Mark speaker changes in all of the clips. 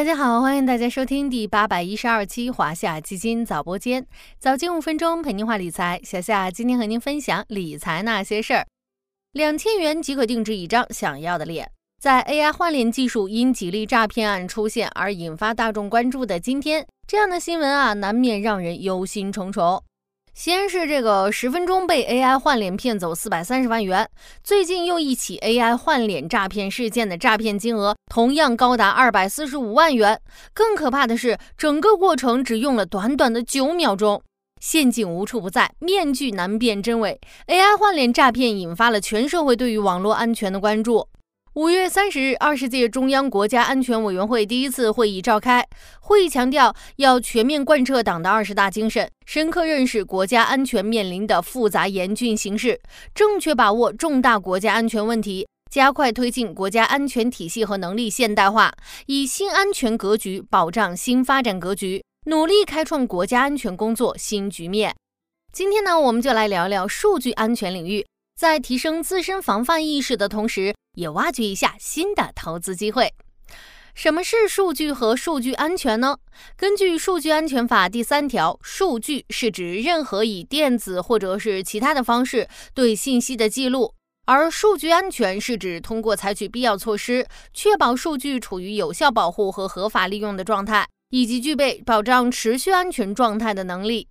Speaker 1: 大家好，欢迎大家收听第八百一十二期华夏基金早播间，早间五分钟陪您话理财。小夏今天和您分享理财那些事儿。两千元即可定制一张想要的脸。在 AI 换脸技术因几例诈骗案出现而引发大众关注的今天，这样的新闻啊，难免让人忧心忡忡。先是这个十分钟被 AI 换脸骗走四百三十万元，最近又一起 AI 换脸诈骗事件的诈骗金额同样高达二百四十五万元。更可怕的是，整个过程只用了短短的九秒钟，陷阱无处不在，面具难辨真伪。AI 换脸诈骗引发了全社会对于网络安全的关注。五月三十日，二十届中央国家安全委员会第一次会议召开。会议强调，要全面贯彻党的二十大精神，深刻认识国家安全面临的复杂严峻形势，正确把握重大国家安全问题，加快推进国家安全体系和能力现代化，以新安全格局保障新发展格局，努力开创国家安全工作新局面。今天呢，我们就来聊聊数据安全领域，在提升自身防范意识的同时。也挖掘一下新的投资机会。什么是数据和数据安全呢？根据《数据安全法》第三条，数据是指任何以电子或者是其他的方式对信息的记录，而数据安全是指通过采取必要措施，确保数据处于有效保护和合法利用的状态，以及具备保障持续安全状态的能力。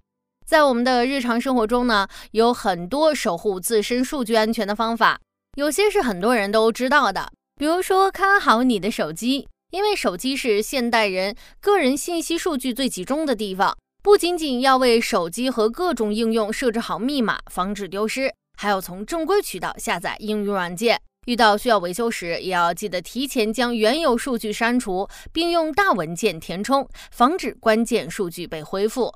Speaker 1: 在我们的日常生活中呢，有很多守护自身数据安全的方法。有些是很多人都知道的，比如说看好你的手机，因为手机是现代人个人信息数据最集中的地方。不仅仅要为手机和各种应用设置好密码，防止丢失，还要从正规渠道下载应用软件。遇到需要维修时，也要记得提前将原有数据删除，并用大文件填充，防止关键数据被恢复。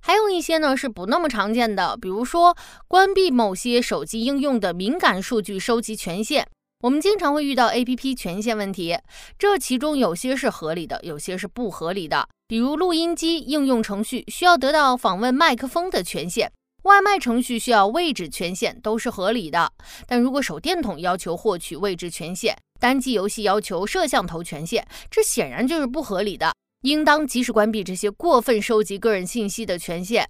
Speaker 1: 还有一些呢是不那么常见的，比如说关闭某些手机应用的敏感数据收集权限。我们经常会遇到 APP 权限问题，这其中有些是合理的，有些是不合理的。比如录音机应用程序需要得到访问麦克风的权限，外卖程序需要位置权限，都是合理的。但如果手电筒要求获取位置权限，单机游戏要求摄像头权限，这显然就是不合理的。应当及时关闭这些过分收集个人信息的权限。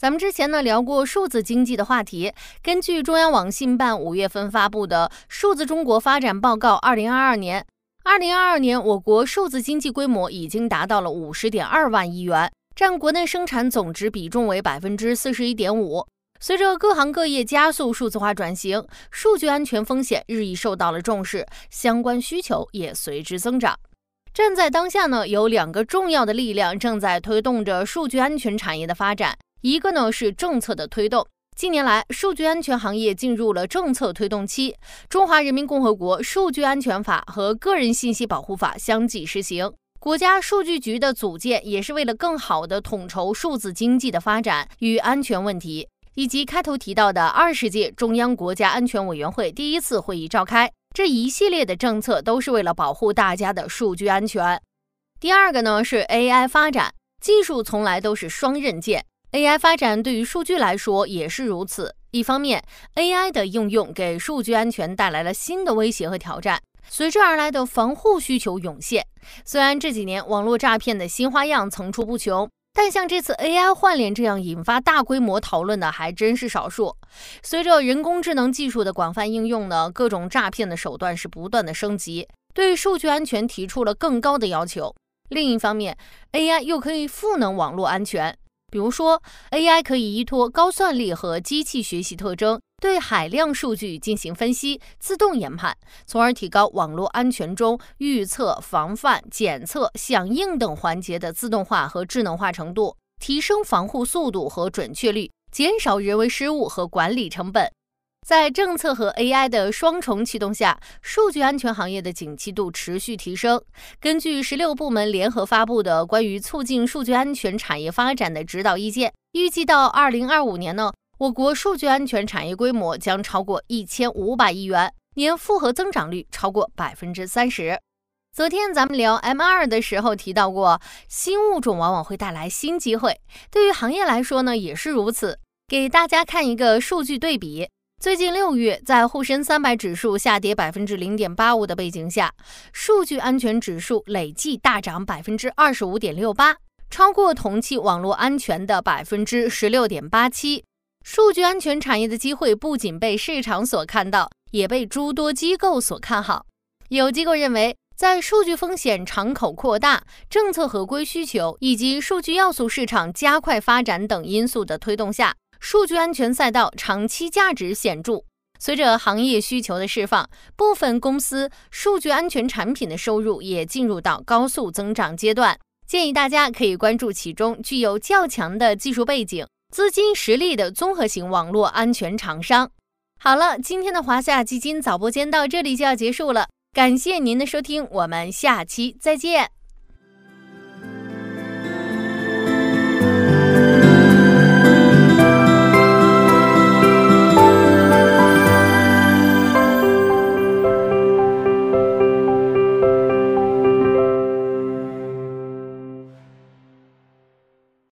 Speaker 1: 咱们之前呢聊过数字经济的话题，根据中央网信办五月份发布的《数字中国发展报告（二零二二年）》，二零二二年我国数字经济规模已经达到了五十点二万亿元，占国内生产总值比重为百分之四十一点五。随着各行各业加速数字化转型，数据安全风险日益受到了重视，相关需求也随之增长。站在当下呢，有两个重要的力量正在推动着数据安全产业的发展。一个呢是政策的推动，近年来数据安全行业进入了政策推动期，《中华人民共和国数据安全法》和《个人信息保护法》相继实行。国家数据局的组建也是为了更好的统筹数字经济的发展与安全问题，以及开头提到的二十届中央国家安全委员会第一次会议召开。这一系列的政策都是为了保护大家的数据安全。第二个呢是 AI 发展，技术从来都是双刃剑，AI 发展对于数据来说也是如此。一方面，AI 的应用给数据安全带来了新的威胁和挑战，随之而来的防护需求涌现。虽然这几年网络诈骗的新花样层出不穷。但像这次 AI 换脸这样引发大规模讨论的还真是少数。随着人工智能技术的广泛应用呢，各种诈骗的手段是不断的升级，对数据安全提出了更高的要求。另一方面，AI 又可以赋能网络安全。比如说，AI 可以依托高算力和机器学习特征，对海量数据进行分析、自动研判，从而提高网络安全中预测、防范、检测、响应等环节的自动化和智能化程度，提升防护速度和准确率，减少人为失误和管理成本。在政策和 AI 的双重驱动下，数据安全行业的景气度持续提升。根据十六部门联合发布的关于促进数据安全产业发展的指导意见，预计到二零二五年呢，我国数据安全产业规模将超过一千五百亿元，年复合增长率超过百分之三十。昨天咱们聊 M 二的时候提到过，新物种往往会带来新机会，对于行业来说呢，也是如此。给大家看一个数据对比。最近六月，在沪深三百指数下跌百分之零点八五的背景下，数据安全指数累计大涨百分之二十五点六八，超过同期网络安全的百分之十六点八七。数据安全产业的机会不仅被市场所看到，也被诸多机构所看好。有机构认为，在数据风险敞口扩大、政策合规需求以及数据要素市场加快发展等因素的推动下。数据安全赛道长期价值显著。随着行业需求的释放，部分公司数据安全产品的收入也进入到高速增长阶段。建议大家可以关注其中具有较强的技术背景、资金实力的综合型网络安全厂商。好了，今天的华夏基金早播间到这里就要结束了，感谢您的收听，我们下期再见。